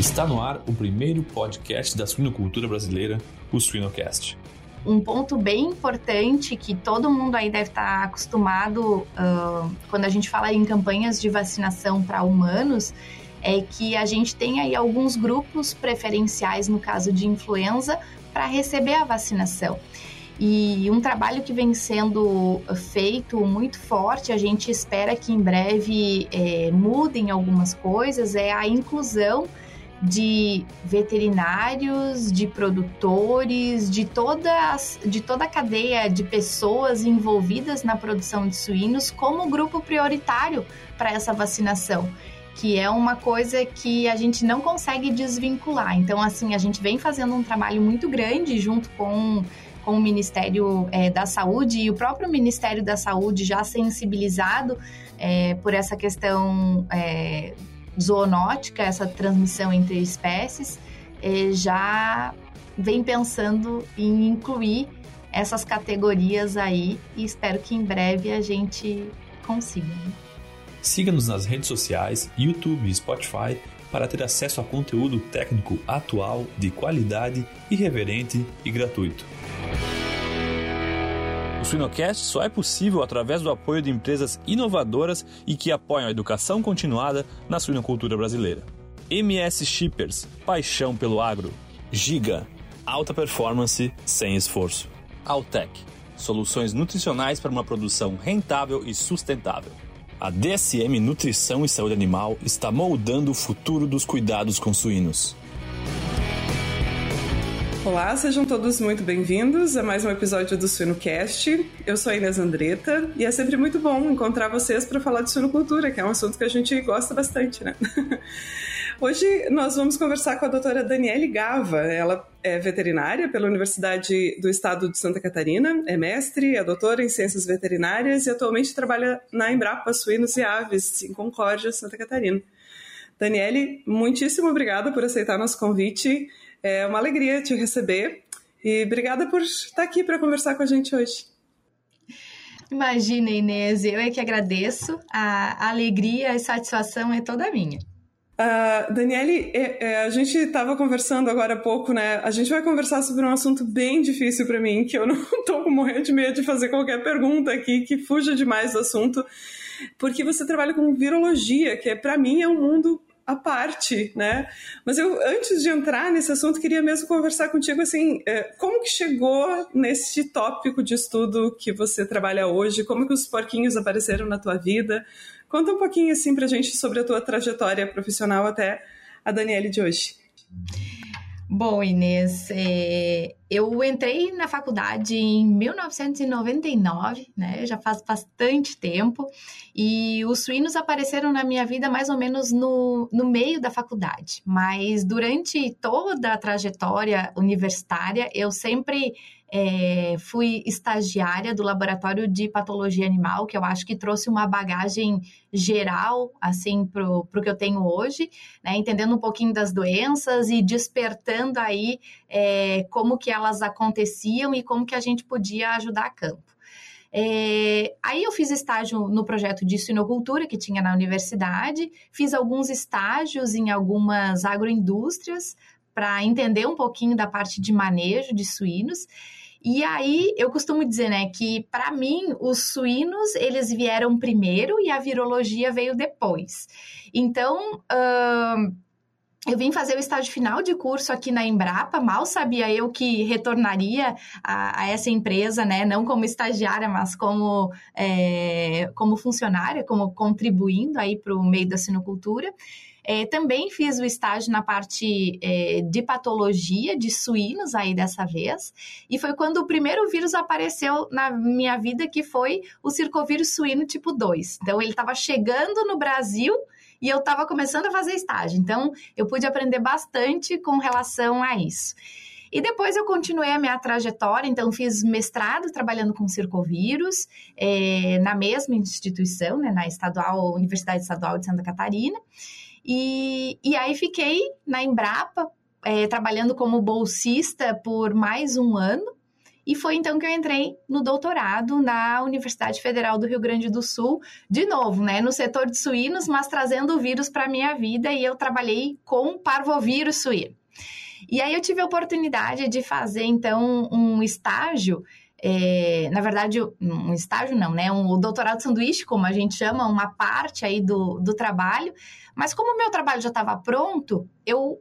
Está no ar o primeiro podcast da suinocultura brasileira, o Suinocast. Um ponto bem importante que todo mundo aí deve estar acostumado uh, quando a gente fala em campanhas de vacinação para humanos é que a gente tem aí alguns grupos preferenciais no caso de influenza para receber a vacinação. E um trabalho que vem sendo feito muito forte, a gente espera que em breve é, mudem algumas coisas, é a inclusão de veterinários, de produtores, de, todas, de toda a cadeia de pessoas envolvidas na produção de suínos como grupo prioritário para essa vacinação que é uma coisa que a gente não consegue desvincular. Então, assim, a gente vem fazendo um trabalho muito grande junto com, com o Ministério é, da Saúde e o próprio Ministério da Saúde já sensibilizado é, por essa questão é, zoonótica, essa transmissão entre espécies, eh, já vem pensando em incluir essas categorias aí e espero que em breve a gente consiga. Né? Siga-nos nas redes sociais, YouTube e Spotify para ter acesso a conteúdo técnico atual, de qualidade, irreverente e gratuito. O Suinocast só é possível através do apoio de empresas inovadoras e que apoiam a educação continuada na suinocultura brasileira. MS Shippers, paixão pelo agro. Giga, alta performance sem esforço. Altec, soluções nutricionais para uma produção rentável e sustentável. A DSM Nutrição e Saúde Animal está moldando o futuro dos cuidados com suínos. Olá, sejam todos muito bem-vindos a mais um episódio do SuinoCast. Eu sou a Inês Andretta e é sempre muito bom encontrar vocês para falar de suinocultura, que é um assunto que a gente gosta bastante, né? Hoje nós vamos conversar com a doutora Daniele Gava. Ela é veterinária pela Universidade do Estado de Santa Catarina, é mestre, é doutora em ciências veterinárias e atualmente trabalha na Embrapa Suínos e Aves, em Concórdia, Santa Catarina. Daniele, muitíssimo obrigada por aceitar nosso convite. É uma alegria te receber e obrigada por estar aqui para conversar com a gente hoje. Imagina, Inês, eu é que agradeço. A alegria e a satisfação é toda minha. Uh, Daniele, é, é, a gente estava conversando agora há pouco, né? A gente vai conversar sobre um assunto bem difícil para mim, que eu não estou morrendo de medo de fazer qualquer pergunta aqui que fuja demais do assunto, porque você trabalha com virologia, que é para mim é um mundo à parte, né? Mas eu, antes de entrar nesse assunto, queria mesmo conversar contigo, assim, é, como que chegou nesse tópico de estudo que você trabalha hoje? Como que os porquinhos apareceram na tua vida? Conta um pouquinho, assim, pra gente sobre a tua trajetória profissional até a Daniele de hoje. Bom, Inês, é, eu entrei na faculdade em 1999, né? Já faz bastante tempo. E os suínos apareceram na minha vida mais ou menos no, no meio da faculdade. Mas durante toda a trajetória universitária, eu sempre é, fui estagiária do laboratório de patologia animal, que eu acho que trouxe uma bagagem geral, assim, para o que eu tenho hoje, né? Entendendo um pouquinho das doenças e despertando aí é, como que elas aconteciam e como que a gente podia ajudar a campo. É, aí eu fiz estágio no projeto de sinocultura que tinha na universidade, fiz alguns estágios em algumas agroindústrias para entender um pouquinho da parte de manejo de suínos. E aí eu costumo dizer, né, que para mim os suínos eles vieram primeiro e a virologia veio depois. Então eu vim fazer o estágio final de curso aqui na Embrapa, mal sabia eu que retornaria a, a essa empresa, né? Não como estagiária, mas como, é, como funcionária, como contribuindo aí para o meio da sinocultura. É, também fiz o estágio na parte é, de patologia de suínos aí dessa vez, e foi quando o primeiro vírus apareceu na minha vida, que foi o circovírus suíno tipo 2. Então, ele estava chegando no Brasil e eu estava começando a fazer estágio. Então, eu pude aprender bastante com relação a isso. E depois eu continuei a minha trajetória, então fiz mestrado trabalhando com circovírus é, na mesma instituição, né, na estadual, Universidade Estadual de Santa Catarina. E, e aí fiquei na Embrapa, é, trabalhando como bolsista por mais um ano. E foi então que eu entrei no doutorado na Universidade Federal do Rio Grande do Sul, de novo, né, no setor de suínos, mas trazendo o vírus para minha vida e eu trabalhei com parvovírus suíno. E aí eu tive a oportunidade de fazer então um estágio é, na verdade, um estágio não, né? Um doutorado sanduíche, como a gente chama, uma parte aí do, do trabalho. Mas como o meu trabalho já estava pronto, eu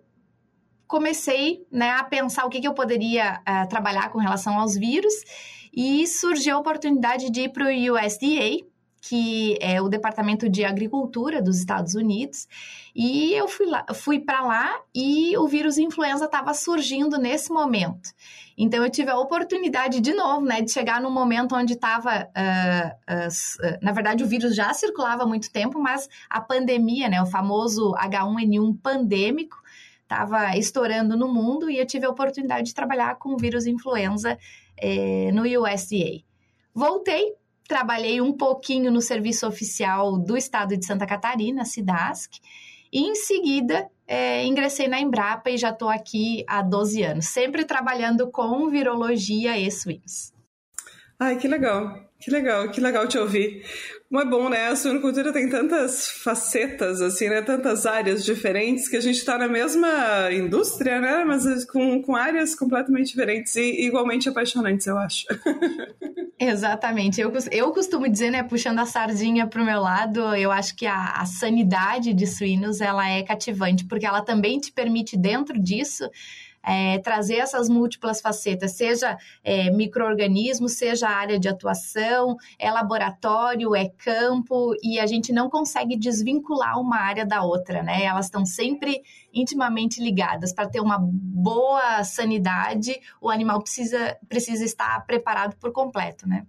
comecei né, a pensar o que, que eu poderia uh, trabalhar com relação aos vírus e surgiu a oportunidade de ir para o USDA, que é o Departamento de Agricultura dos Estados Unidos, e eu fui, lá, fui para lá e o vírus influenza estava surgindo nesse momento. Então eu tive a oportunidade de novo, né, de chegar num momento onde estava, uh, ah, uh, uh, na verdade o vírus já circulava há muito tempo, mas a pandemia, né, o famoso H1N1 pandêmico, estava estourando no mundo e eu tive a oportunidade de trabalhar com o vírus influenza eh, no USDA. Voltei trabalhei um pouquinho no serviço oficial do estado de Santa Catarina, SIDASC, e em seguida é, ingressei na Embrapa e já estou aqui há 12 anos, sempre trabalhando com virologia e suínos. Ai, que legal. Que legal, que legal te ouvir. Como é bom, né? A suinocultura tem tantas facetas, assim, né? Tantas áreas diferentes que a gente está na mesma indústria, né? Mas com, com áreas completamente diferentes e igualmente apaixonantes, eu acho. Exatamente. Eu, eu costumo dizer, né, puxando a sardinha para o meu lado, eu acho que a, a sanidade de suínos, ela é cativante, porque ela também te permite, dentro disso, é, trazer essas múltiplas facetas, seja é, microorganismo, seja área de atuação, é laboratório, é campo, e a gente não consegue desvincular uma área da outra, né? Elas estão sempre intimamente ligadas. Para ter uma boa sanidade, o animal precisa, precisa estar preparado por completo, né?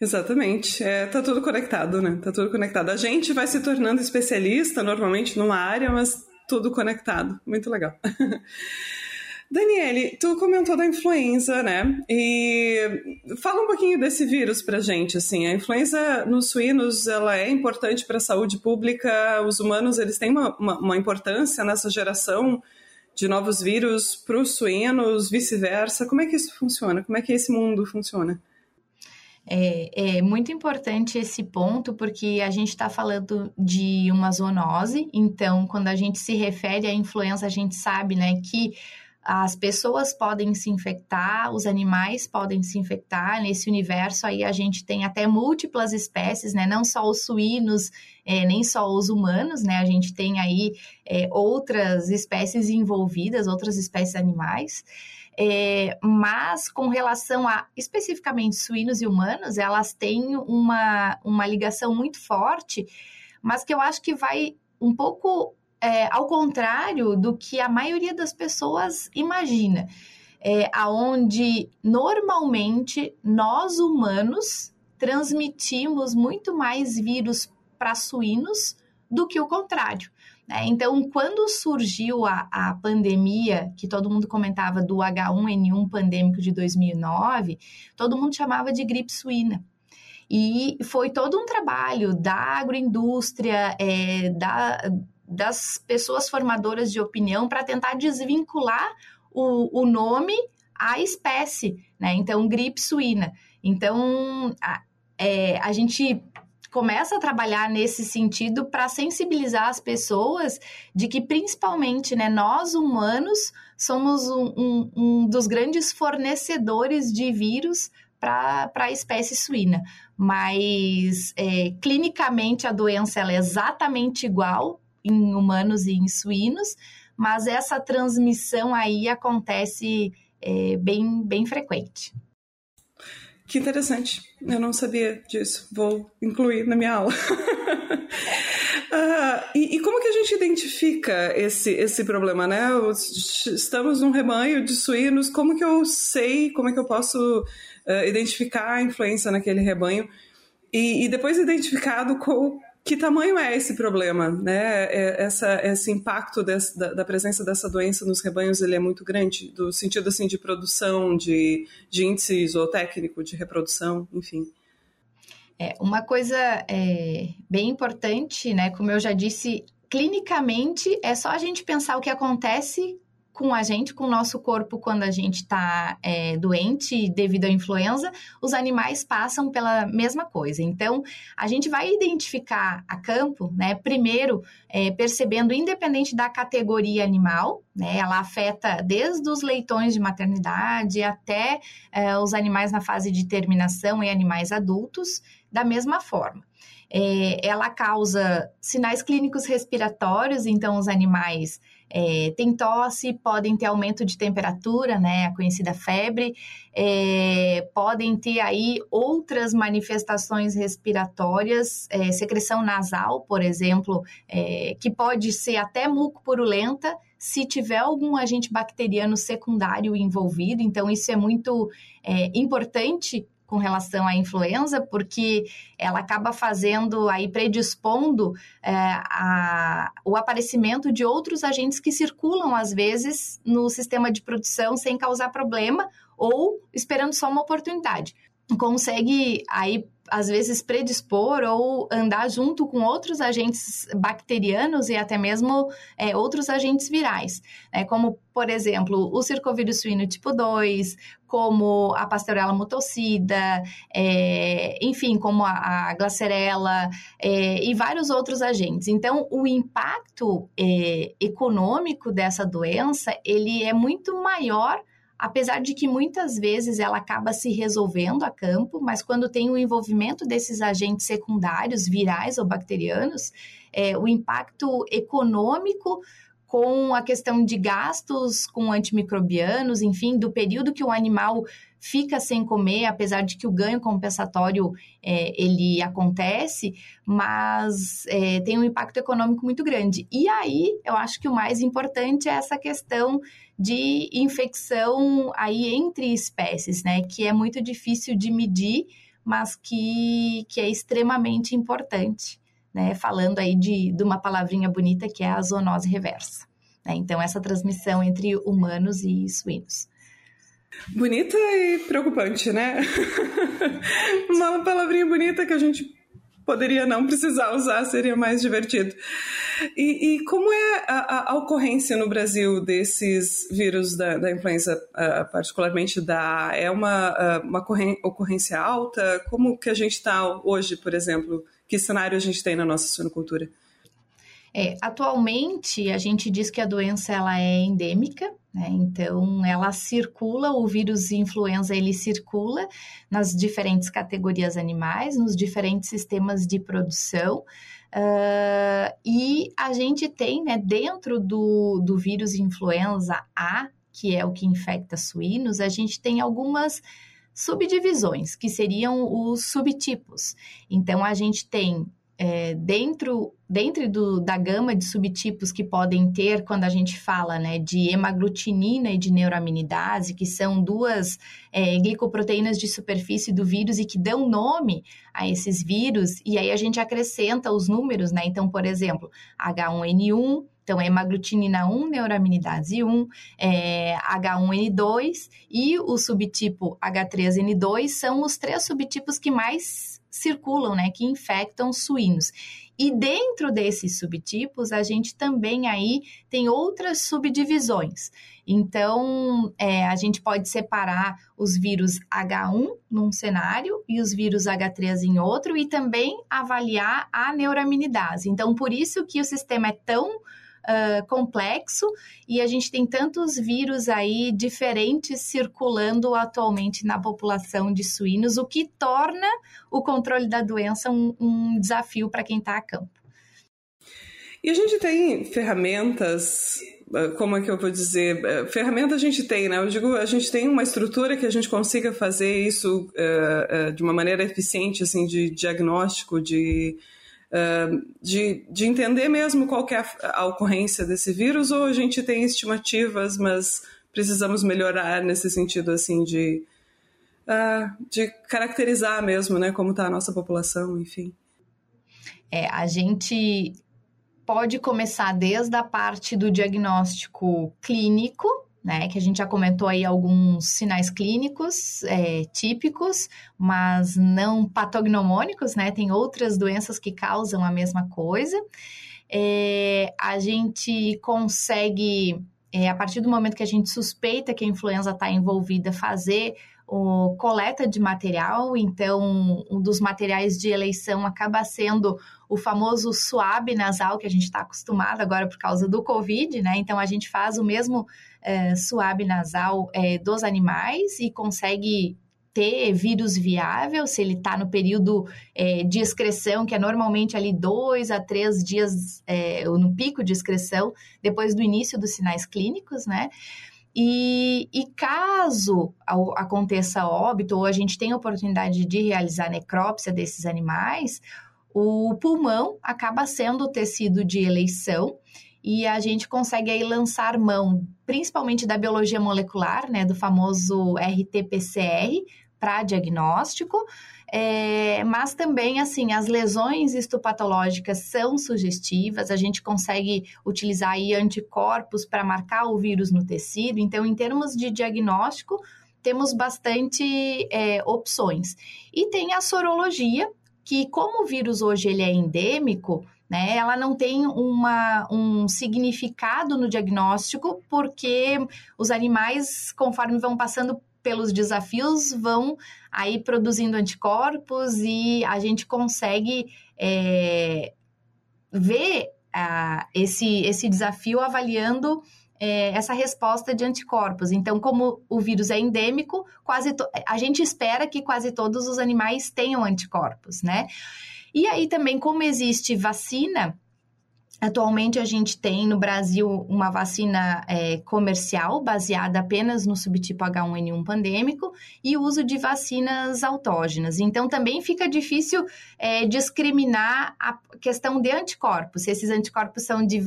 Exatamente. É, tá tudo conectado, né? Tá tudo conectado. A gente vai se tornando especialista normalmente numa área, mas tudo conectado. Muito legal. Daniele, tu comentou da influenza, né? E fala um pouquinho desse vírus pra gente, assim. A influenza nos suínos, ela é importante para a saúde pública. Os humanos, eles têm uma, uma, uma importância nessa geração de novos vírus para os suínos, vice-versa. Como é que isso funciona? Como é que esse mundo funciona? É, é, muito importante esse ponto, porque a gente está falando de uma zoonose, então, quando a gente se refere à influenza, a gente sabe né, que as pessoas podem se infectar, os animais podem se infectar. Nesse universo aí a gente tem até múltiplas espécies, né? Não só os suínos, é, nem só os humanos, né? A gente tem aí é, outras espécies envolvidas, outras espécies animais. É, mas com relação a especificamente suínos e humanos, elas têm uma, uma ligação muito forte, mas que eu acho que vai um pouco é, ao contrário do que a maioria das pessoas imagina, é, aonde normalmente nós humanos transmitimos muito mais vírus para suínos do que o contrário. Né? Então, quando surgiu a, a pandemia, que todo mundo comentava do H1N1 pandêmico de 2009, todo mundo chamava de gripe suína. E foi todo um trabalho da agroindústria, é, da, das pessoas formadoras de opinião para tentar desvincular o, o nome à espécie, né? Então, gripe suína. Então, a, é, a gente começa a trabalhar nesse sentido para sensibilizar as pessoas de que, principalmente, né, nós humanos somos um, um, um dos grandes fornecedores de vírus para a espécie suína. Mas, é, clinicamente, a doença é exatamente igual em humanos e em suínos, mas essa transmissão aí acontece é, bem, bem frequente. Que interessante. Eu não sabia disso. Vou incluir na minha aula. Uh, e, e, como que a gente identifica esse, esse problema, né? Estamos num rebanho de suínos, como que eu sei, como é que eu posso uh, identificar a influência naquele rebanho? E, e depois identificado, qual, que tamanho é esse problema, né? É, essa, esse impacto desse, da, da, presença dessa doença nos rebanhos ele é muito grande, do sentido assim de produção, de, de índice zootécnico, de reprodução, enfim. É, uma coisa é, bem importante, né? Como eu já disse, clinicamente é só a gente pensar o que acontece com a gente, com o nosso corpo, quando a gente está é, doente devido à influenza, os animais passam pela mesma coisa. Então, a gente vai identificar a campo, né? Primeiro, é, percebendo, independente da categoria animal, né? Ela afeta desde os leitões de maternidade até é, os animais na fase de terminação e animais adultos, da mesma forma. É, ela causa sinais clínicos respiratórios, então os animais é, têm tosse, podem ter aumento de temperatura, né, a conhecida febre, é, podem ter aí outras manifestações respiratórias, é, secreção nasal, por exemplo, é, que pode ser até mucopurulenta, se tiver algum agente bacteriano secundário envolvido, então isso é muito é, importante com relação à influenza, porque ela acaba fazendo aí predispondo é, a, o aparecimento de outros agentes que circulam às vezes no sistema de produção sem causar problema ou esperando só uma oportunidade. Consegue aí às vezes predispor ou andar junto com outros agentes bacterianos e até mesmo é, outros agentes virais, né? como, por exemplo, o circovírus suíno tipo 2, como a Pasteurella mutocida, é, enfim, como a, a glacerela é, e vários outros agentes. Então, o impacto é, econômico dessa doença, ele é muito maior apesar de que muitas vezes ela acaba se resolvendo a campo, mas quando tem o envolvimento desses agentes secundários, virais ou bacterianos, é, o impacto econômico com a questão de gastos com antimicrobianos, enfim, do período que o animal fica sem comer, apesar de que o ganho compensatório é, ele acontece, mas é, tem um impacto econômico muito grande. E aí, eu acho que o mais importante é essa questão de infecção aí entre espécies, né? Que é muito difícil de medir, mas que, que é extremamente importante, né? Falando aí de, de uma palavrinha bonita que é a zoonose reversa. Né? Então, essa transmissão entre humanos e suínos. Bonita e preocupante, né? uma palavrinha bonita que a gente poderia não precisar usar, seria mais divertido. E, e como é a, a, ocorrência no Brasil desses vírus da, da influenza, uh, particularmente da é uma, uh, uma ocorrência alta? Como que a gente está hoje, por exemplo? Que cenário a gente tem na nossa suinocultura? É, atualmente, a gente diz que a doença ela é endêmica, né? Então, ela circula, o vírus influenza ele circula nas diferentes categorias animais, nos diferentes sistemas de produção. Uh, e a gente tem, né, dentro do, do vírus influenza A, que é o que infecta suínos, a gente tem algumas subdivisões, que seriam os subtipos. Então, a gente tem é, dentro, dentro do, da gama de subtipos que podem ter quando a gente fala né, de hemaglutinina e de neuraminidase, que são duas é, glicoproteínas de superfície do vírus e que dão nome a esses vírus, e aí a gente acrescenta os números, né? Então, por exemplo, H1N1, então, hemaglutinina 1, neuraminidase 1, é, H1N2 e o subtipo H3N2 são os três subtipos que mais circulam, né, que infectam suínos. E dentro desses subtipos, a gente também aí tem outras subdivisões. Então, é, a gente pode separar os vírus H1 num cenário e os vírus H3 em outro, e também avaliar a neuraminidase. Então, por isso que o sistema é tão uh, complexo e a gente tem tantos vírus aí diferentes circulando atualmente na população de suínos, o que torna o controle da doença um, um desafio para quem está a campo. E a gente tem ferramentas como é que eu vou dizer? Ferramenta a gente tem, né? Eu digo, a gente tem uma estrutura que a gente consiga fazer isso uh, uh, de uma maneira eficiente, assim, de diagnóstico, de de, de entender mesmo qual é a, a ocorrência desse vírus, ou a gente tem estimativas, mas precisamos melhorar nesse sentido assim de, uh, de caracterizar mesmo, né, como está a nossa população, enfim. É, a gente pode começar desde a parte do diagnóstico clínico, né? Que a gente já comentou aí alguns sinais clínicos é, típicos, mas não patognomônicos, né? Tem outras doenças que causam a mesma coisa. É, a gente consegue é, a partir do momento que a gente suspeita que a influenza está envolvida, fazer o coleta de material. Então, um dos materiais de eleição acaba sendo o famoso suave nasal que a gente está acostumado agora por causa do Covid, né? Então, a gente faz o mesmo é, suave nasal é, dos animais e consegue ter vírus viável, se ele está no período é, de excreção, que é normalmente ali dois a três dias é, no pico de excreção, depois do início dos sinais clínicos, né? E, e, caso aconteça óbito ou a gente tenha oportunidade de realizar necrópsia desses animais, o pulmão acaba sendo o tecido de eleição e a gente consegue aí lançar mão, principalmente da biologia molecular, né, do famoso RT-PCR, para diagnóstico, é, mas também, assim, as lesões histopatológicas são sugestivas, a gente consegue utilizar aí anticorpos para marcar o vírus no tecido, então, em termos de diagnóstico, temos bastante é, opções. E tem a sorologia, que como o vírus hoje ele é endêmico, né? Ela não tem uma, um significado no diagnóstico, porque os animais, conforme vão passando pelos desafios, vão aí produzindo anticorpos e a gente consegue é, ver esse, esse desafio avaliando é, essa resposta de anticorpos. Então, como o vírus é endêmico, quase a gente espera que quase todos os animais tenham anticorpos, né? E aí também, como existe vacina, Atualmente, a gente tem no Brasil uma vacina é, comercial baseada apenas no subtipo H1N1 pandêmico e uso de vacinas autógenas. Então, também fica difícil é, discriminar a questão de anticorpos, se esses anticorpos são de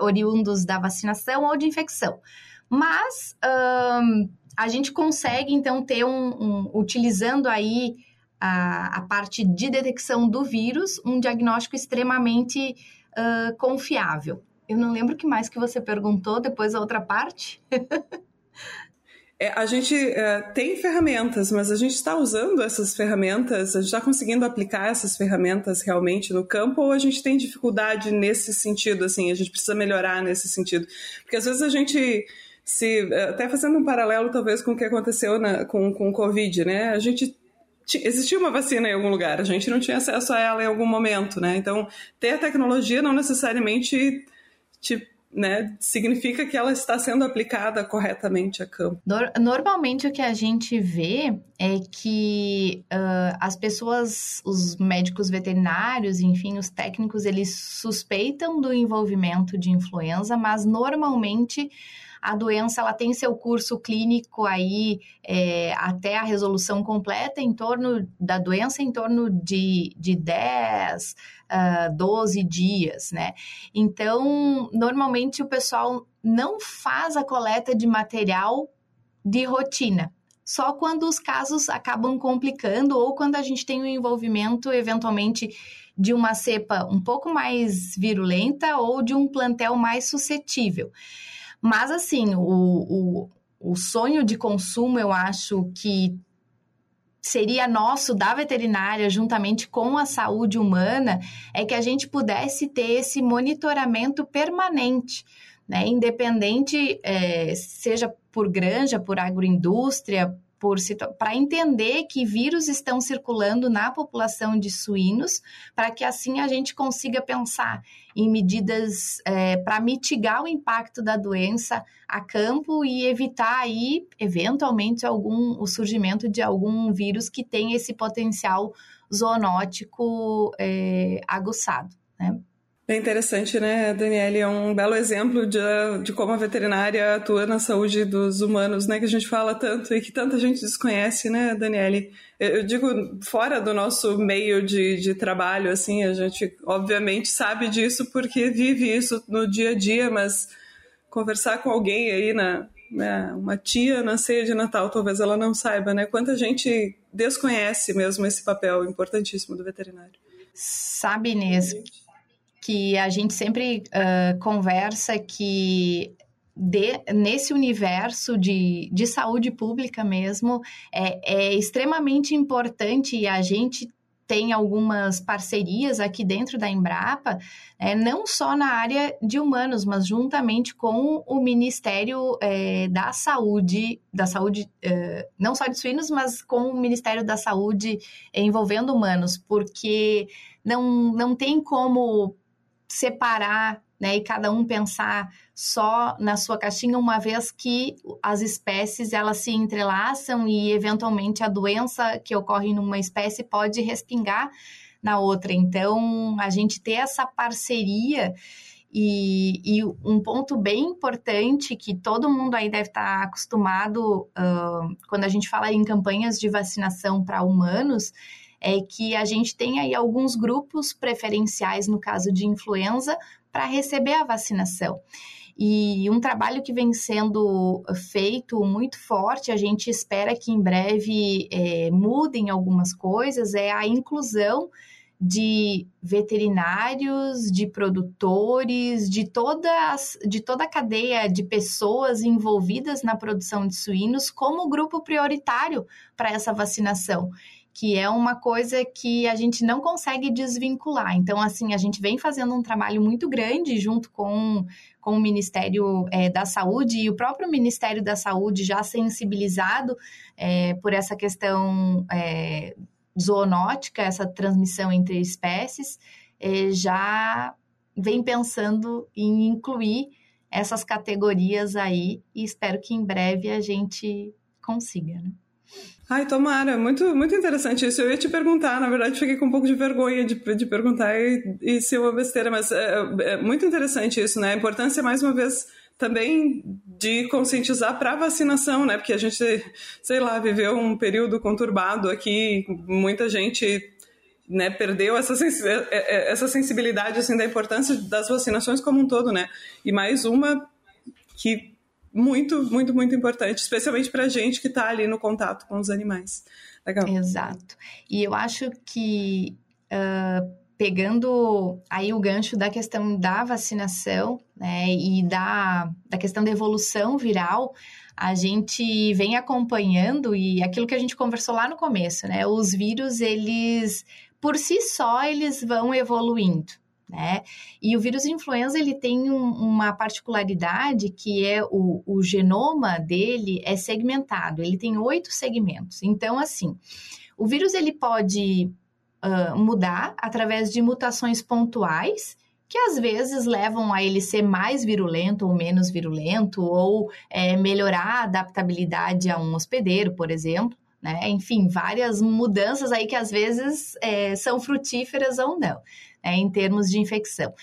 oriundos da vacinação ou de infecção. Mas hum, a gente consegue, então, ter um, um utilizando aí a, a parte de detecção do vírus, um diagnóstico extremamente uh, confiável. Eu não lembro que mais que você perguntou depois a outra parte. É, a gente é, tem ferramentas, mas a gente está usando essas ferramentas, a gente está conseguindo aplicar essas ferramentas realmente no campo ou a gente tem dificuldade nesse sentido, assim, a gente precisa melhorar nesse sentido? Porque às vezes a gente se, até fazendo um paralelo talvez com o que aconteceu na, com, com o Covid, né, a gente existia uma vacina em algum lugar, a gente não tinha acesso a ela em algum momento, né? Então, ter tecnologia não necessariamente te, né, significa que ela está sendo aplicada corretamente a campo. Normalmente o que a gente vê é que uh, as pessoas, os médicos veterinários, enfim, os técnicos, eles suspeitam do envolvimento de influenza, mas normalmente a doença ela tem seu curso clínico aí é, até a resolução completa em torno da doença em torno de, de 10, uh, 12 dias, né? Então, normalmente o pessoal não faz a coleta de material de rotina só quando os casos acabam complicando ou quando a gente tem o um envolvimento, eventualmente, de uma cepa um pouco mais virulenta ou de um plantel mais suscetível. Mas, assim, o, o, o sonho de consumo, eu acho que seria nosso da veterinária, juntamente com a saúde humana, é que a gente pudesse ter esse monitoramento permanente, né? Independente, é, seja por granja, por agroindústria, para entender que vírus estão circulando na população de suínos, para que assim a gente consiga pensar em medidas é, para mitigar o impacto da doença a campo e evitar aí, eventualmente, algum, o surgimento de algum vírus que tenha esse potencial zoonótico é, aguçado. Né? É interessante, né, Daniele? É um belo exemplo de, de como a veterinária atua na saúde dos humanos, né? Que a gente fala tanto e que tanta gente desconhece, né, Daniele? Eu, eu digo, fora do nosso meio de, de trabalho, assim, a gente obviamente sabe disso porque vive isso no dia a dia, mas conversar com alguém aí na, né, uma tia na ceia de Natal, talvez ela não saiba, né? Quanta gente desconhece mesmo esse papel importantíssimo do veterinário. Sabe, Inês, que a gente sempre uh, conversa que de, nesse universo de, de saúde pública mesmo, é, é extremamente importante e a gente tem algumas parcerias aqui dentro da Embrapa, é, não só na área de humanos, mas juntamente com o Ministério é, da Saúde, da Saúde, é, não só de suínos, mas com o Ministério da Saúde envolvendo humanos, porque não, não tem como separar né, e cada um pensar só na sua caixinha, uma vez que as espécies elas se entrelaçam e eventualmente a doença que ocorre numa espécie pode respingar na outra. Então, a gente ter essa parceria e, e, um ponto bem importante que todo mundo aí deve estar acostumado uh, quando a gente fala em campanhas de vacinação para humanos é que a gente tem aí alguns grupos preferenciais no caso de influenza para receber a vacinação. E um trabalho que vem sendo feito muito forte, a gente espera que em breve é, mudem algumas coisas, é a inclusão de veterinários, de produtores, de, todas, de toda a cadeia de pessoas envolvidas na produção de suínos como grupo prioritário para essa vacinação que é uma coisa que a gente não consegue desvincular. Então, assim, a gente vem fazendo um trabalho muito grande junto com, com o Ministério é, da Saúde e o próprio Ministério da Saúde já sensibilizado é, por essa questão é, zoonótica, essa transmissão entre espécies, é, já vem pensando em incluir essas categorias aí e espero que em breve a gente consiga, né? Ai, tomara, muito, muito interessante isso. Eu ia te perguntar, na verdade, fiquei com um pouco de vergonha de, de perguntar e, e se uma besteira, mas é, é, muito interessante isso, né? A importância, mais uma vez, também de conscientizar para vacinação, né? Porque a gente, sei lá, viveu um período conturbado aqui, muita gente né, perdeu essa, é, é, essa sensibilidade assim da importância das vacinações como um todo, né? E mais uma que muito, muito, muito importante, especialmente para a gente que está ali no contato com os animais. Legal. Exato. E eu acho que uh, pegando aí o gancho da questão da vacinação, né, e da, da questão da evolução viral, a gente vem acompanhando e aquilo que a gente conversou lá no começo, né, os vírus, eles, por si só, eles vão evoluindo né? E o vírus influenza ele tem um, uma particularidade que é o, o genoma dele é segmentado, ele tem oito segmentos. Então, assim, o vírus ele pode uh, mudar através de mutações pontuais que às vezes levam a ele ser mais virulento ou menos virulento, ou é, melhorar a adaptabilidade a um hospedeiro, por exemplo. Né? Enfim, várias mudanças aí que às vezes é, são frutíferas ou não é, em termos de infecção.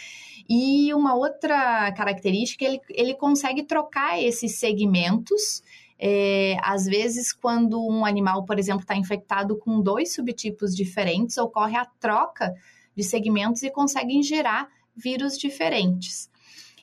E uma outra característica, ele, ele consegue trocar esses segmentos. É, às vezes, quando um animal, por exemplo, está infectado com dois subtipos diferentes, ocorre a troca de segmentos e conseguem gerar vírus diferentes.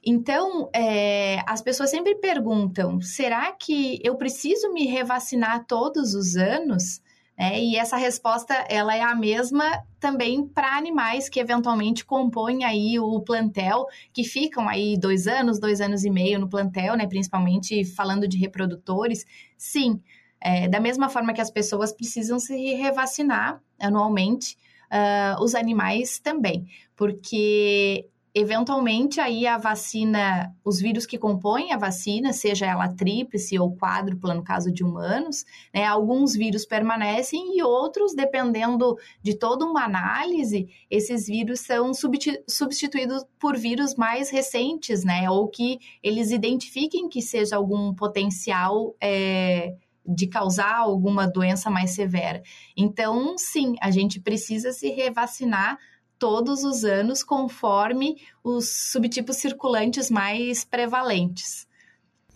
Então, é, as pessoas sempre perguntam: será que eu preciso me revacinar todos os anos? É, e essa resposta ela é a mesma também para animais que eventualmente compõem aí o plantel, que ficam aí dois anos, dois anos e meio no plantel, né? Principalmente falando de reprodutores. Sim, é, da mesma forma que as pessoas precisam se revacinar anualmente, uh, os animais também, porque eventualmente aí a vacina, os vírus que compõem a vacina, seja ela tríplice ou quádrupla no caso de humanos, né, alguns vírus permanecem e outros, dependendo de toda uma análise, esses vírus são substituídos por vírus mais recentes, né, ou que eles identifiquem que seja algum potencial é, de causar alguma doença mais severa. Então, sim, a gente precisa se revacinar todos os anos conforme os subtipos circulantes mais prevalentes.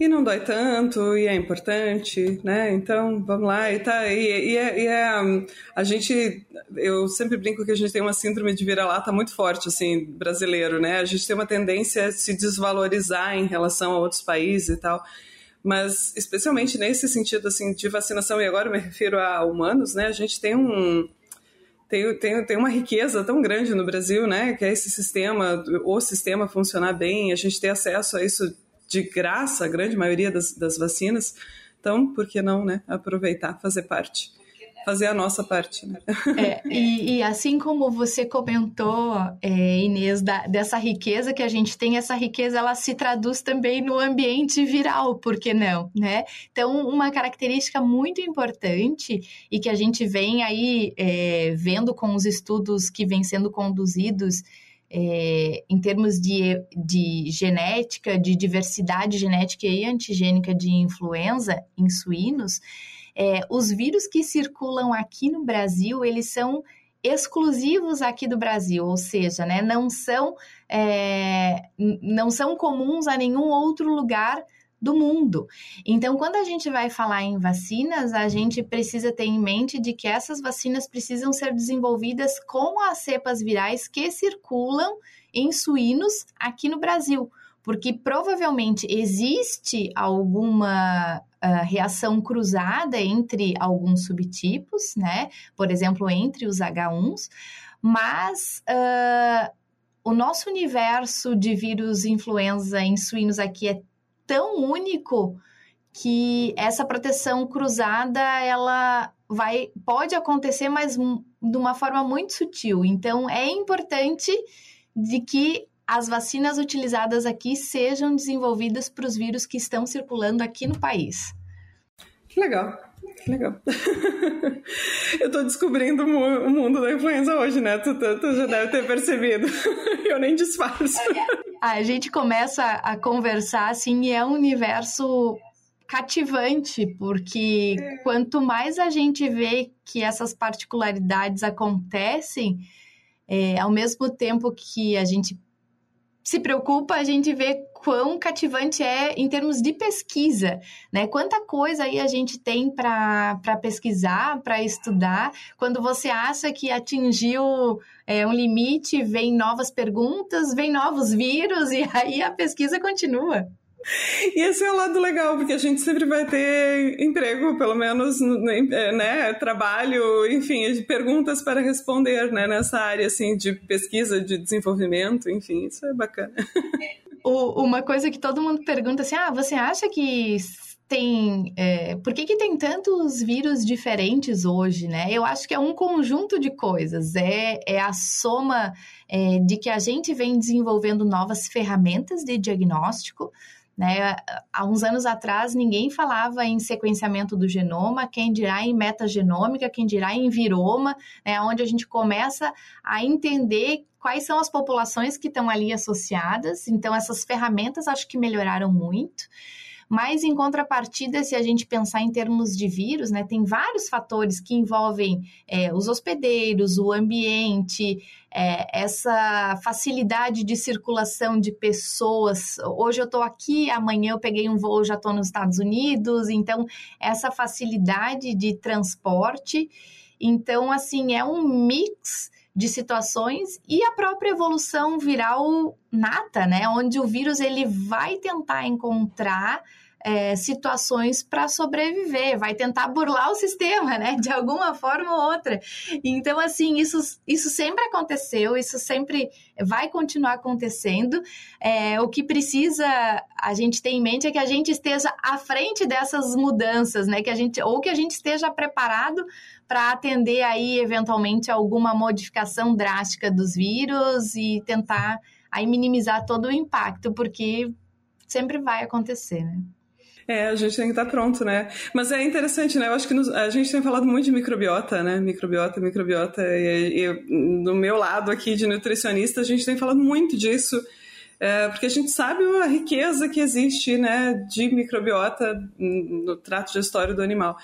E não dói tanto, e é importante, né? Então, vamos lá, e tá, e, e, é, e é, a gente, eu sempre brinco que a gente tem uma síndrome de vira-lata muito forte, assim, brasileiro, né? A gente tem uma tendência a se desvalorizar em relação a outros países e tal, mas especialmente nesse sentido, assim, de vacinação, e agora eu me refiro a humanos, né? A gente tem um, tem, tem, tem uma riqueza tão grande no Brasil, né? Que é esse sistema, o sistema funcionar bem, a gente ter acesso a isso de graça, a grande maioria das, das vacinas. Então, por que não, né? Aproveitar, fazer parte. Fazer a nossa parte. Né? É, e, e, assim como você comentou, é, Inês, da, dessa riqueza que a gente tem, essa riqueza ela se traduz também no ambiente viral, por que não, né? Então, uma característica muito importante e que a gente vem aí é, vendo com os estudos que vêm sendo conduzidos é, em termos de, de genética, de diversidade genética e antigênica de influenza em suínos, é, os vírus que circulam aqui no Brasil, eles são exclusivos aqui do Brasil, ou seja, né, não, são, é, não são comuns a nenhum outro lugar do mundo. Então, quando a gente vai falar em vacinas, a gente precisa ter em mente de que essas vacinas precisam ser desenvolvidas com as cepas virais que circulam em suínos aqui no Brasil, porque provavelmente existe alguma uh, reação cruzada entre alguns subtipos, né? Por exemplo, entre os H1s, mas uh, o nosso universo de vírus influenza em suínos aqui é tão único que essa proteção cruzada ela vai pode acontecer, mas de uma forma muito sutil. Então é importante de que as vacinas utilizadas aqui sejam desenvolvidas para os vírus que estão circulando aqui no país. Que legal. Que legal. Eu estou descobrindo o mundo da influenza hoje, né? Tu, tu, tu já deve ter percebido. Eu nem disfarço. A gente começa a conversar assim e é um universo cativante, porque é. quanto mais a gente vê que essas particularidades acontecem, é, ao mesmo tempo que a gente se preocupa, a gente vê quão cativante é em termos de pesquisa, né? Quanta coisa aí a gente tem para pesquisar, para estudar. Quando você acha que atingiu é, um limite, vem novas perguntas, vem novos vírus e aí a pesquisa continua. E esse é o lado legal, porque a gente sempre vai ter emprego, pelo menos, é, né, trabalho, enfim, perguntas para responder, né, nessa área, assim, de pesquisa, de desenvolvimento, enfim, isso é bacana. O, uma coisa que todo mundo pergunta assim, ah, você acha que tem. É, por que, que tem tantos vírus diferentes hoje, né? Eu acho que é um conjunto de coisas. É, é a soma é, de que a gente vem desenvolvendo novas ferramentas de diagnóstico, né? Há uns anos atrás, ninguém falava em sequenciamento do genoma, quem dirá em metagenômica, quem dirá em viroma, né? onde a gente começa a entender quais são as populações que estão ali associadas. Então, essas ferramentas acho que melhoraram muito. Mas, em contrapartida, se a gente pensar em termos de vírus, né, tem vários fatores que envolvem é, os hospedeiros, o ambiente, é, essa facilidade de circulação de pessoas. Hoje eu estou aqui, amanhã eu peguei um voo, já estou nos Estados Unidos. Então, essa facilidade de transporte. Então, assim, é um mix de situações e a própria evolução viral nata, né? Onde o vírus ele vai tentar encontrar é, situações para sobreviver, vai tentar burlar o sistema, né? De alguma forma ou outra. Então, assim, isso, isso sempre aconteceu, isso sempre vai continuar acontecendo. É, o que precisa a gente ter em mente é que a gente esteja à frente dessas mudanças, né? Que a gente, ou que a gente esteja preparado para atender aí, eventualmente, alguma modificação drástica dos vírus e tentar aí minimizar todo o impacto, porque sempre vai acontecer, né? É, a gente tem que estar pronto, né? Mas é interessante, né? Eu acho que nos, a gente tem falado muito de microbiota, né? Microbiota, microbiota. E, e do meu lado aqui de nutricionista, a gente tem falado muito disso. É, porque a gente sabe a riqueza que existe né, de microbiota no trato digestório do animal.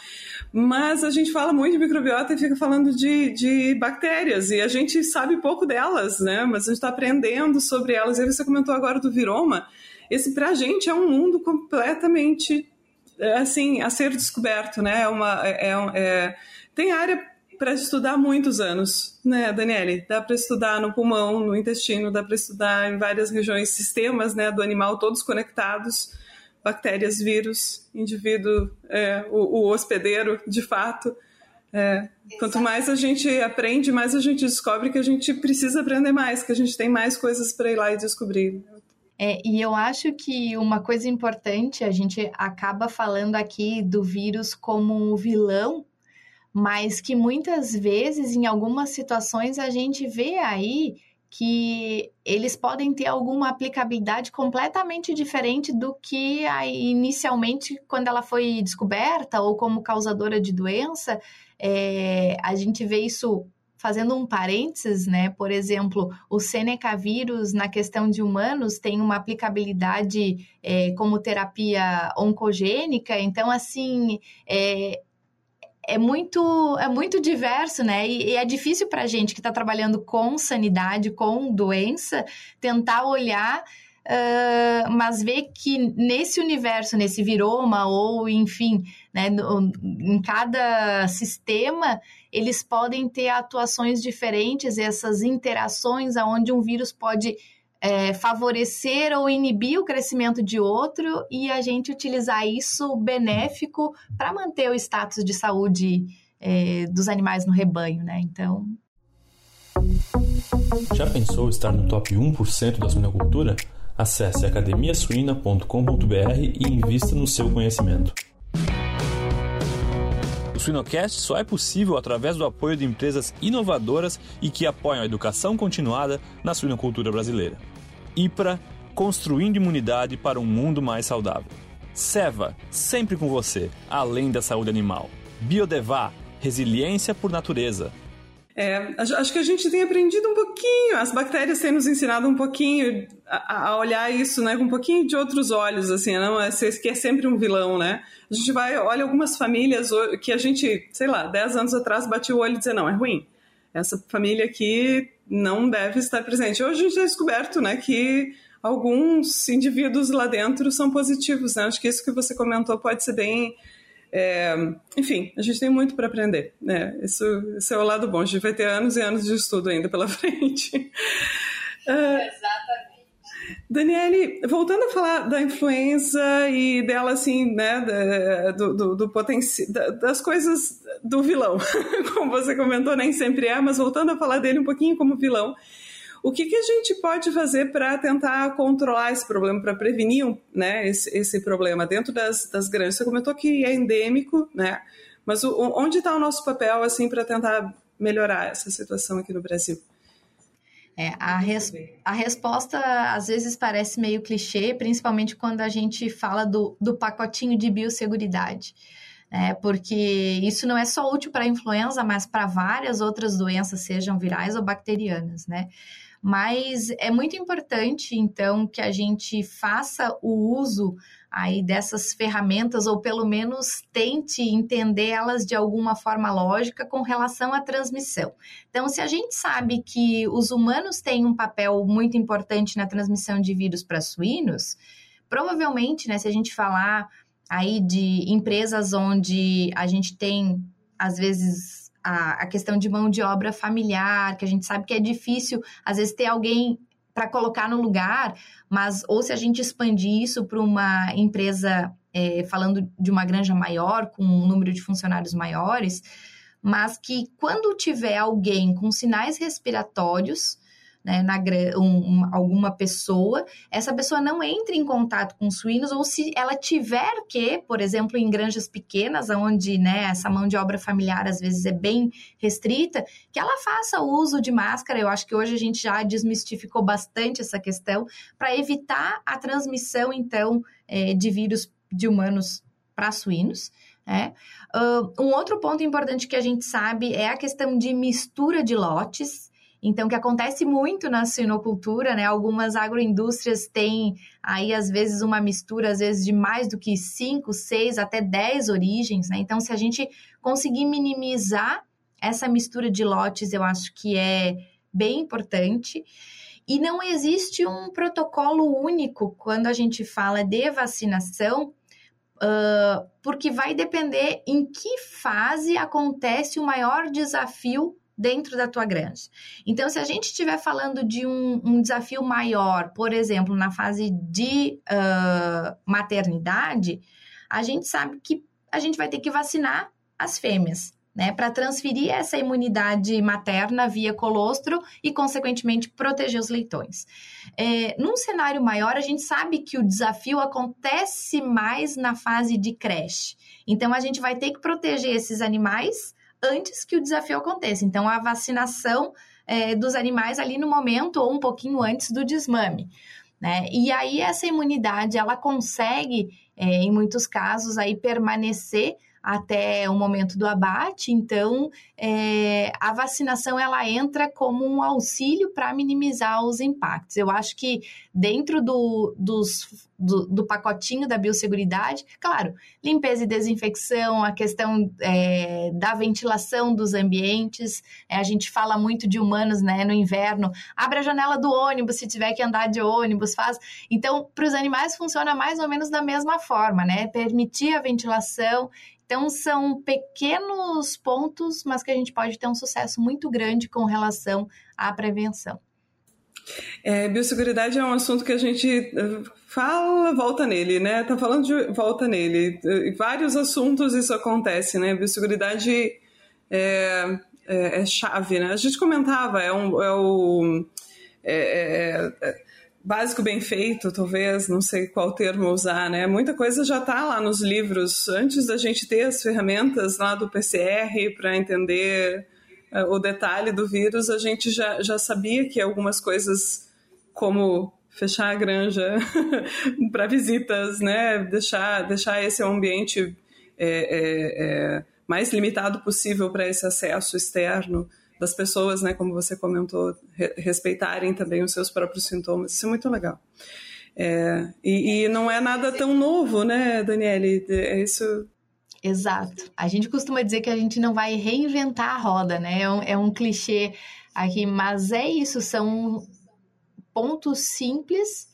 Mas a gente fala muito de microbiota e fica falando de, de bactérias, e a gente sabe pouco delas, né? Mas a gente está aprendendo sobre elas. E você comentou agora do viroma. Esse, para a gente, é um mundo completamente é, assim a ser descoberto, né? É uma, é, é, tem área para estudar muitos anos, né, Daniele? Dá para estudar no pulmão, no intestino, dá para estudar em várias regiões, sistemas, né, do animal todos conectados, bactérias, vírus, indivíduo, é, o, o, hospedeiro, de fato. É, quanto mais a gente aprende, mais a gente descobre que a gente precisa aprender mais, que a gente tem mais coisas para ir lá e descobrir. É, e eu acho que uma coisa importante, a gente acaba falando aqui do vírus como um vilão, mas que muitas vezes, em algumas situações, a gente vê aí que eles podem ter alguma aplicabilidade completamente diferente do que inicialmente, quando ela foi descoberta ou como causadora de doença, é, a gente vê isso fazendo um parênteses, né? Por exemplo, o Seneca vírus na questão de humanos tem uma aplicabilidade é, como terapia oncogênica, então assim é, é muito, é muito diverso, né? E, e é difícil para a gente que está trabalhando com sanidade, com doença, tentar olhar, uh, mas ver que nesse universo, nesse viroma, ou enfim, né, no, em cada sistema, eles podem ter atuações diferentes, essas interações aonde um vírus pode é, favorecer ou inibir o crescimento de outro e a gente utilizar isso benéfico para manter o status de saúde é, dos animais no rebanho, né? Então. Já pensou estar no top 1% da suinocultura? Acesse academiasuina.com.br e invista no seu conhecimento. O Suinocast só é possível através do apoio de empresas inovadoras e que apoiam a educação continuada na suinocultura brasileira. IPRA, construindo imunidade para um mundo mais saudável. Seva, sempre com você, além da saúde animal. Biodevá, resiliência por natureza. É, acho que a gente tem aprendido um pouquinho, as bactérias têm nos ensinado um pouquinho a, a olhar isso, né, com um pouquinho de outros olhos, assim, não é que é sempre um vilão, né? A gente vai, olha algumas famílias que a gente, sei lá, 10 anos atrás batia o olho e dizia, não, é ruim. Essa família aqui não deve estar presente. Hoje a gente já descoberto né, que alguns indivíduos lá dentro são positivos. Né? Acho que isso que você comentou pode ser bem. É, enfim, a gente tem muito para aprender. Né? Isso, isso é o lado bom. A gente vai ter anos e anos de estudo ainda pela frente. É, Exatamente. Daniele, voltando a falar da influenza e dela, assim, né, do, do, do potencial, das coisas do vilão, como você comentou, nem sempre é, mas voltando a falar dele um pouquinho como vilão, o que, que a gente pode fazer para tentar controlar esse problema, para prevenir né, esse, esse, problema dentro das, das grandes? Você comentou que é endêmico, né? Mas o, onde está o nosso papel assim para tentar melhorar essa situação aqui no Brasil? É, a, res, a resposta às vezes parece meio clichê, principalmente quando a gente fala do, do pacotinho de biosseguridade. É, porque isso não é só útil para a influenza, mas para várias outras doenças, sejam virais ou bacterianas, né? Mas é muito importante, então, que a gente faça o uso aí dessas ferramentas, ou pelo menos tente entender elas de alguma forma lógica com relação à transmissão. Então, se a gente sabe que os humanos têm um papel muito importante na transmissão de vírus para suínos, provavelmente, né, se a gente falar aí de empresas onde a gente tem, às vezes, a, a questão de mão de obra familiar, que a gente sabe que é difícil, às vezes, ter alguém para colocar no lugar, mas ou se a gente expandir isso para uma empresa, é, falando de uma granja maior, com um número de funcionários maiores, mas que quando tiver alguém com sinais respiratórios, né, na, um, alguma pessoa, essa pessoa não entre em contato com suínos, ou se ela tiver que, por exemplo, em granjas pequenas, onde né, essa mão de obra familiar às vezes é bem restrita, que ela faça uso de máscara. Eu acho que hoje a gente já desmistificou bastante essa questão, para evitar a transmissão, então, é, de vírus de humanos para suínos. É. Um outro ponto importante que a gente sabe é a questão de mistura de lotes. Então, que acontece muito na sinocultura, né? Algumas agroindústrias têm aí, às vezes, uma mistura, às vezes, de mais do que 5, 6, até 10 origens, né? Então, se a gente conseguir minimizar essa mistura de lotes, eu acho que é bem importante. E não existe um protocolo único quando a gente fala de vacinação, uh, porque vai depender em que fase acontece o maior desafio dentro da tua granja. Então, se a gente estiver falando de um, um, desafio maior, por exemplo, na fase de uh, maternidade, a gente sabe que a gente vai ter que vacinar as fêmeas. Né, para transferir essa imunidade materna via colostro e, consequentemente, proteger os leitões. É, num cenário maior, a gente sabe que o desafio acontece mais na fase de creche. Então, a gente vai ter que proteger esses animais antes que o desafio aconteça. Então, a vacinação é, dos animais ali no momento ou um pouquinho antes do desmame. Né? E aí essa imunidade ela consegue, é, em muitos casos, aí permanecer até o momento do abate. Então, é, a vacinação ela entra como um auxílio para minimizar os impactos. Eu acho que dentro do, dos, do, do, pacotinho da biosseguridade, claro, limpeza e desinfecção, a questão é, da ventilação dos ambientes. É, a gente fala muito de humanos, né? No inverno, abre a janela do ônibus se tiver que andar de ônibus, faz. Então, para os animais funciona mais ou menos da mesma forma, né? Permitir a ventilação então, são pequenos pontos, mas que a gente pode ter um sucesso muito grande com relação à prevenção. É, biosseguridade é um assunto que a gente eh, fala, volta nele, né? Tá falando de volta nele. Em vários assuntos isso acontece, né? Biosseguridade é, é, é chave, né? A gente comentava, é, um, é o. É, é, é básico bem feito, talvez, não sei qual termo usar, né? Muita coisa já está lá nos livros, antes da gente ter as ferramentas lá do PCR para entender uh, o detalhe do vírus, a gente já, já sabia que algumas coisas, como fechar a granja para visitas, né? Deixar, deixar esse ambiente é, é, é, mais limitado possível para esse acesso externo das pessoas, né, como você comentou, re respeitarem também os seus próprios sintomas. Isso é muito legal. É, e, e, não é nada tão novo, né, Daniele? É isso. Exato. A gente costuma dizer que a gente não vai reinventar a roda, né? É um, é um clichê aqui, mas é isso, são pontos simples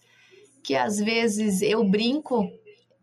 que às vezes eu brinco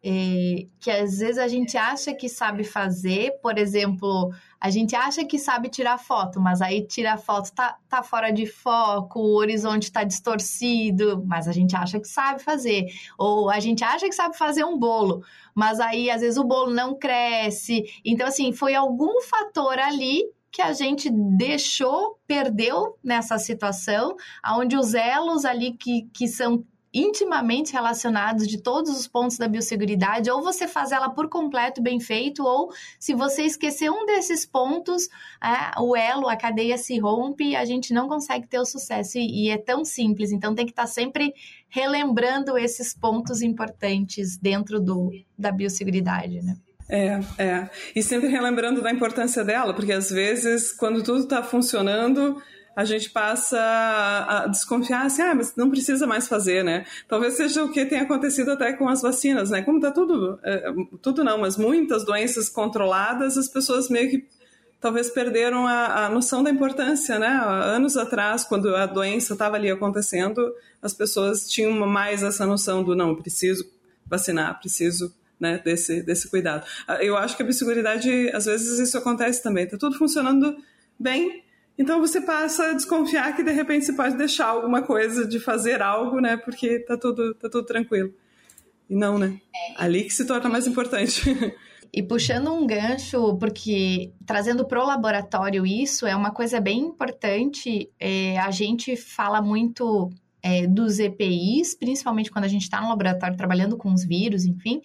é, que às vezes a gente acha que sabe fazer, por exemplo, a gente acha que sabe tirar foto, mas aí tira a foto, tá, tá fora de foco, o horizonte tá distorcido, mas a gente acha que sabe fazer. Ou a gente acha que sabe fazer um bolo, mas aí às vezes o bolo não cresce. Então, assim, foi algum fator ali que a gente deixou, perdeu nessa situação, onde os elos ali que, que são intimamente relacionados de todos os pontos da biosseguridade, ou você faz ela por completo bem feito, ou se você esquecer um desses pontos, é, o elo, a cadeia se rompe e a gente não consegue ter o sucesso. E, e é tão simples, então tem que estar tá sempre relembrando esses pontos importantes dentro do, da biosseguridade, né? É, é. E sempre relembrando da importância dela, porque às vezes, quando tudo está funcionando, a gente passa a desconfiar assim, ah, mas não precisa mais fazer, né? Talvez seja o que tem acontecido até com as vacinas, né? Como tá tudo, é, tudo não, mas muitas doenças controladas, as pessoas meio que talvez perderam a, a noção da importância, né? Anos atrás, quando a doença estava ali acontecendo, as pessoas tinham mais essa noção do não, preciso vacinar, preciso né, desse, desse cuidado. Eu acho que a biosseguridade, às vezes isso acontece também, tá tudo funcionando bem, então você passa a desconfiar que de repente você pode deixar alguma coisa de fazer algo, né? Porque tá tudo, tá tudo tranquilo. E não, né? É. Ali que se torna mais importante. E puxando um gancho, porque trazendo para o laboratório isso é uma coisa bem importante. É, a gente fala muito é, dos EPIs, principalmente quando a gente está no laboratório trabalhando com os vírus, enfim.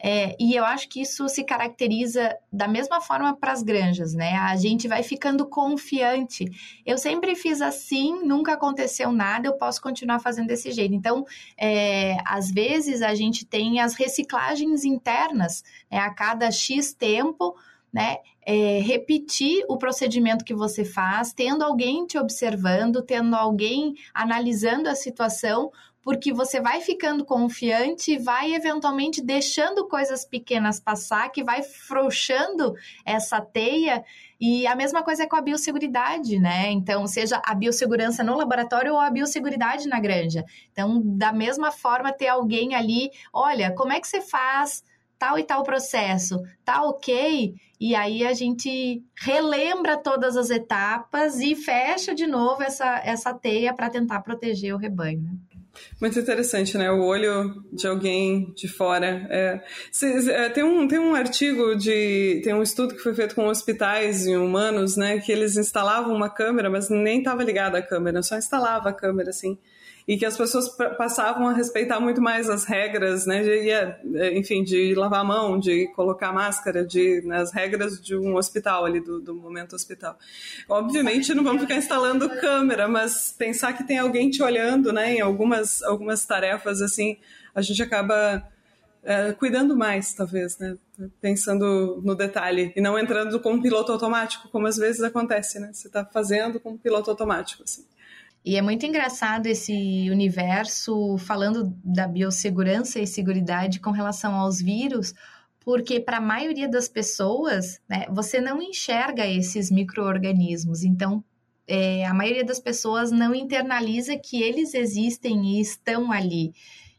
É, e eu acho que isso se caracteriza da mesma forma para as granjas, né? A gente vai ficando confiante. Eu sempre fiz assim, nunca aconteceu nada, eu posso continuar fazendo desse jeito. Então, é, às vezes a gente tem as reciclagens internas, né? a cada X tempo, né? É, repetir o procedimento que você faz, tendo alguém te observando, tendo alguém analisando a situação, porque você vai ficando confiante e vai eventualmente deixando coisas pequenas passar, que vai frouxando essa teia. E a mesma coisa é com a biosseguridade, né? Então, seja a biossegurança no laboratório ou a biosseguridade na granja. Então, da mesma forma, ter alguém ali, olha, como é que você faz tal e tal processo? Tá ok? E aí a gente relembra todas as etapas e fecha de novo essa, essa teia para tentar proteger o rebanho. Né? Muito interessante, né? O olho de alguém de fora. É. É, tem, um, tem um artigo de. Tem um estudo que foi feito com hospitais e humanos, né? Que eles instalavam uma câmera, mas nem estava ligada a câmera, só instalava a câmera, assim. E que as pessoas passavam a respeitar muito mais as regras, né, de, enfim, de lavar a mão, de colocar máscara, de né, as regras de um hospital ali do, do momento hospital. Obviamente não vamos ficar instalando câmera, mas pensar que tem alguém te olhando, né, em algumas algumas tarefas assim, a gente acaba é, cuidando mais, talvez, né, pensando no detalhe e não entrando com um piloto automático, como às vezes acontece, né, você está fazendo com um piloto automático, assim. E é muito engraçado esse universo falando da biossegurança e seguridade com relação aos vírus, porque para a maioria das pessoas, né, você não enxerga esses micro-organismos. Então, é, a maioria das pessoas não internaliza que eles existem e estão ali.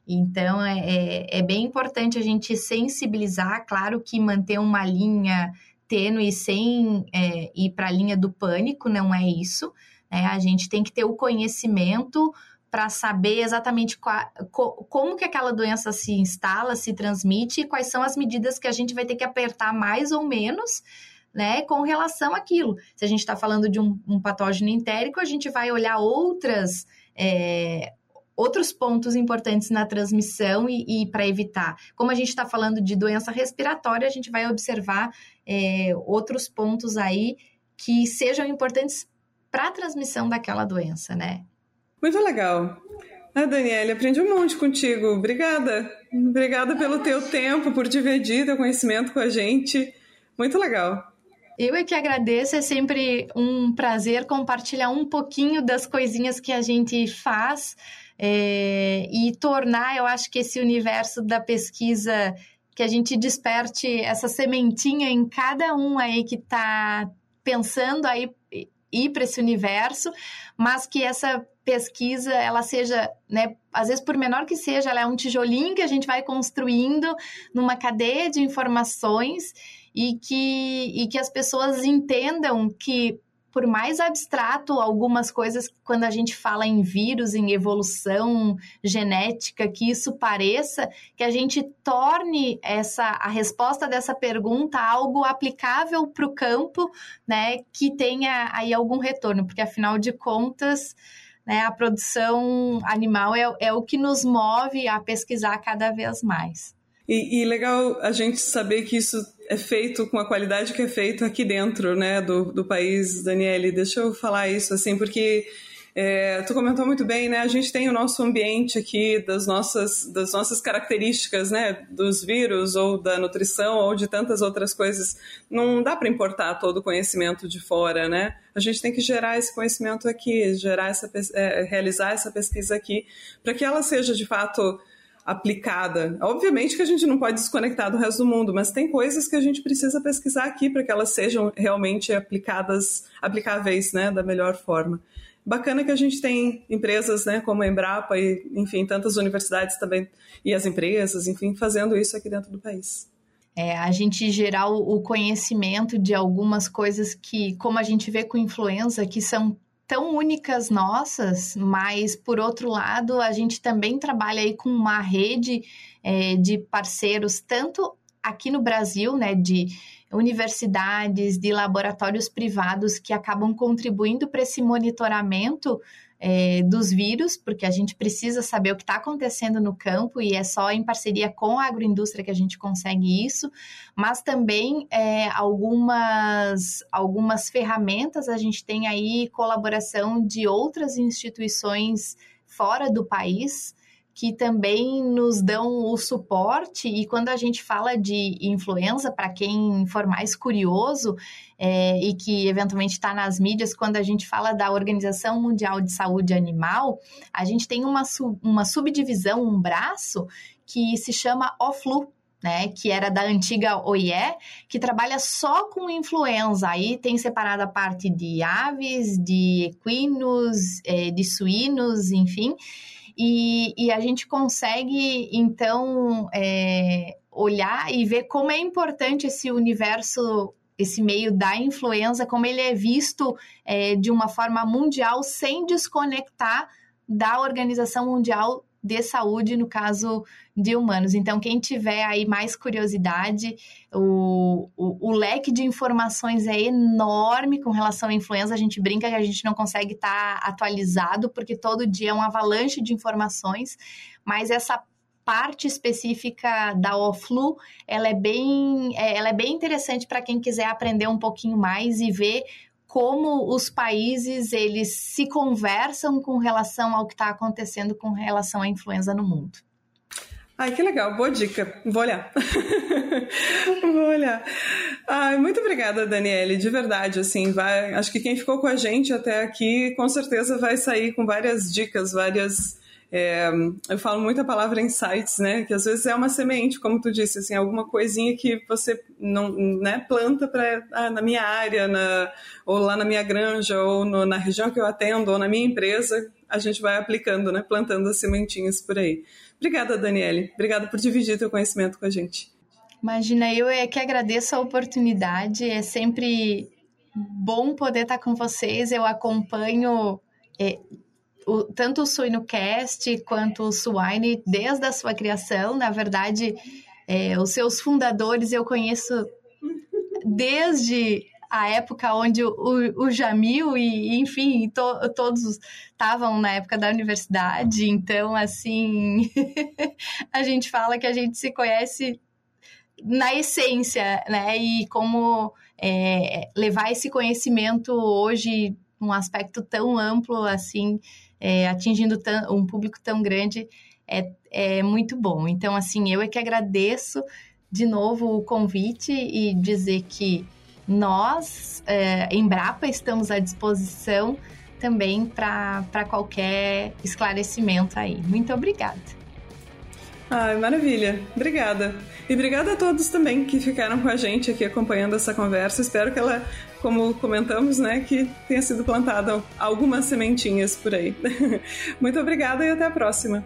Então, é, é, é bem importante a gente sensibilizar, claro que manter uma linha tênue sem é, ir para a linha do pânico, não é isso, né? A gente tem que ter o conhecimento para saber exatamente co, como que aquela doença se instala, se transmite e quais são as medidas que a gente vai ter que apertar mais ou menos né, com relação àquilo. Se a gente está falando de um, um, patógeno entérico, a gente vai olhar outras. É, outros pontos importantes na transmissão e, e para evitar. Como a gente está falando de doença respiratória, a gente vai observar é, outros pontos aí que sejam importantes para a transmissão daquela doença, né? Muito legal. Ah, Daniela, aprendi um monte contigo. Obrigada. Obrigada pelo teu tempo, por dividir teu conhecimento com a gente. Muito legal. Eu é que agradeço, é sempre um prazer compartilhar um pouquinho das coisinhas que a gente faz é, e tornar, eu acho que esse universo da pesquisa, que a gente desperte essa sementinha em cada um aí que está pensando aí ir para esse universo, mas que essa pesquisa ela seja, né, às vezes por menor que seja, ela é um tijolinho que a gente vai construindo numa cadeia de informações e que, e que as pessoas entendam que por mais abstrato algumas coisas, quando a gente fala em vírus, em evolução genética, que isso pareça, que a gente torne essa a resposta dessa pergunta algo aplicável para o campo, né, que tenha aí algum retorno, porque afinal de contas, né, a produção animal é, é o que nos move a pesquisar cada vez mais. E, e, legal a gente saber que isso é feito com a qualidade que é feito aqui dentro, né, do, do país, Daniele. Deixa eu falar isso assim, porque é, tu comentou muito bem, né? A gente tem o nosso ambiente aqui, das nossas, das nossas características, né? Dos vírus ou da nutrição ou de tantas outras coisas. Não dá para importar todo o conhecimento de fora, né? A gente tem que gerar esse conhecimento aqui, gerar essa, é, realizar essa pesquisa aqui, para que ela seja de fato aplicada. Obviamente que a gente não pode desconectar do resto do mundo, mas tem coisas que a gente precisa pesquisar aqui para que elas sejam realmente aplicadas, aplicáveis, né, da melhor forma. Bacana que a gente tem empresas, né, como a Embrapa e, enfim, tantas universidades também e as empresas, enfim, fazendo isso aqui dentro do país. É, a gente gerar o conhecimento de algumas coisas que, como a gente vê com influenza, que são tão únicas nossas, mas por outro lado, a gente também trabalha aí com uma rede é, de parceiros, tanto aqui no Brasil, né, de universidades, de laboratórios privados que acabam contribuindo para esse monitoramento é, dos vírus, porque a gente precisa saber o que está acontecendo no campo e é só em parceria com a agroindústria que a gente consegue isso, mas também é, algumas, algumas ferramentas, a gente tem aí colaboração de outras instituições fora do país que também nos dão o suporte. E quando a gente fala de influenza, para quem for mais curioso é, e que eventualmente está nas mídias, quando a gente fala da Organização Mundial de Saúde Animal, a gente tem uma, uma subdivisão, um braço que se chama OFLU, né, que era da antiga OIE, que trabalha só com influenza. Aí tem separada a parte de aves, de equinos, é, de suínos, enfim. E, e a gente consegue, então, é, olhar e ver como é importante esse universo esse meio da influenza, como ele é visto é, de uma forma mundial, sem desconectar da Organização Mundial de saúde no caso de humanos. Então, quem tiver aí mais curiosidade, o, o, o, leque de informações é enorme com relação à influenza. A gente brinca que a gente não consegue estar tá atualizado, porque todo dia é um avalanche de informações, mas essa parte específica da OFLU, ela é bem, é, ela é bem interessante para quem quiser aprender um pouquinho mais e ver como os países eles se conversam com relação ao que está acontecendo com relação à influenza no mundo. Ai, que legal, boa dica. Vou olhar. Vou olhar. Ai, muito obrigada, Daniele, de verdade, assim, vai, acho que quem ficou com a gente até aqui, com certeza vai sair com várias dicas, várias é, eu falo muito a palavra insights, né? Que às vezes é uma semente, como tu disse, assim, alguma coisinha que você não, né, planta para ah, na minha área, na, ou lá na minha granja, ou no, na região que eu atendo, ou na minha empresa, a gente vai aplicando, né? Plantando as sementinhas por aí. Obrigada, Daniele. Obrigada por dividir teu conhecimento com a gente. Imagina, eu é que agradeço a oportunidade. É sempre bom poder estar com vocês. Eu acompanho é, o, tanto o Suinocast quanto o Swine desde a sua criação. Na verdade, é, os seus fundadores eu conheço desde a época onde o, o Jamil e, enfim, to, todos estavam na época da universidade. Então, assim, a gente fala que a gente se conhece na essência, né? E como é, levar esse conhecimento hoje um aspecto tão amplo assim é, atingindo um público tão grande é, é muito bom. Então, assim, eu é que agradeço de novo o convite e dizer que nós, é, estamos à disposição também para qualquer esclarecimento aí. Muito obrigada. Ai, maravilha. Obrigada. E obrigada a todos também que ficaram com a gente aqui acompanhando essa conversa. Espero que ela, como comentamos, né, que tenha sido plantada algumas sementinhas por aí. Muito obrigada e até a próxima.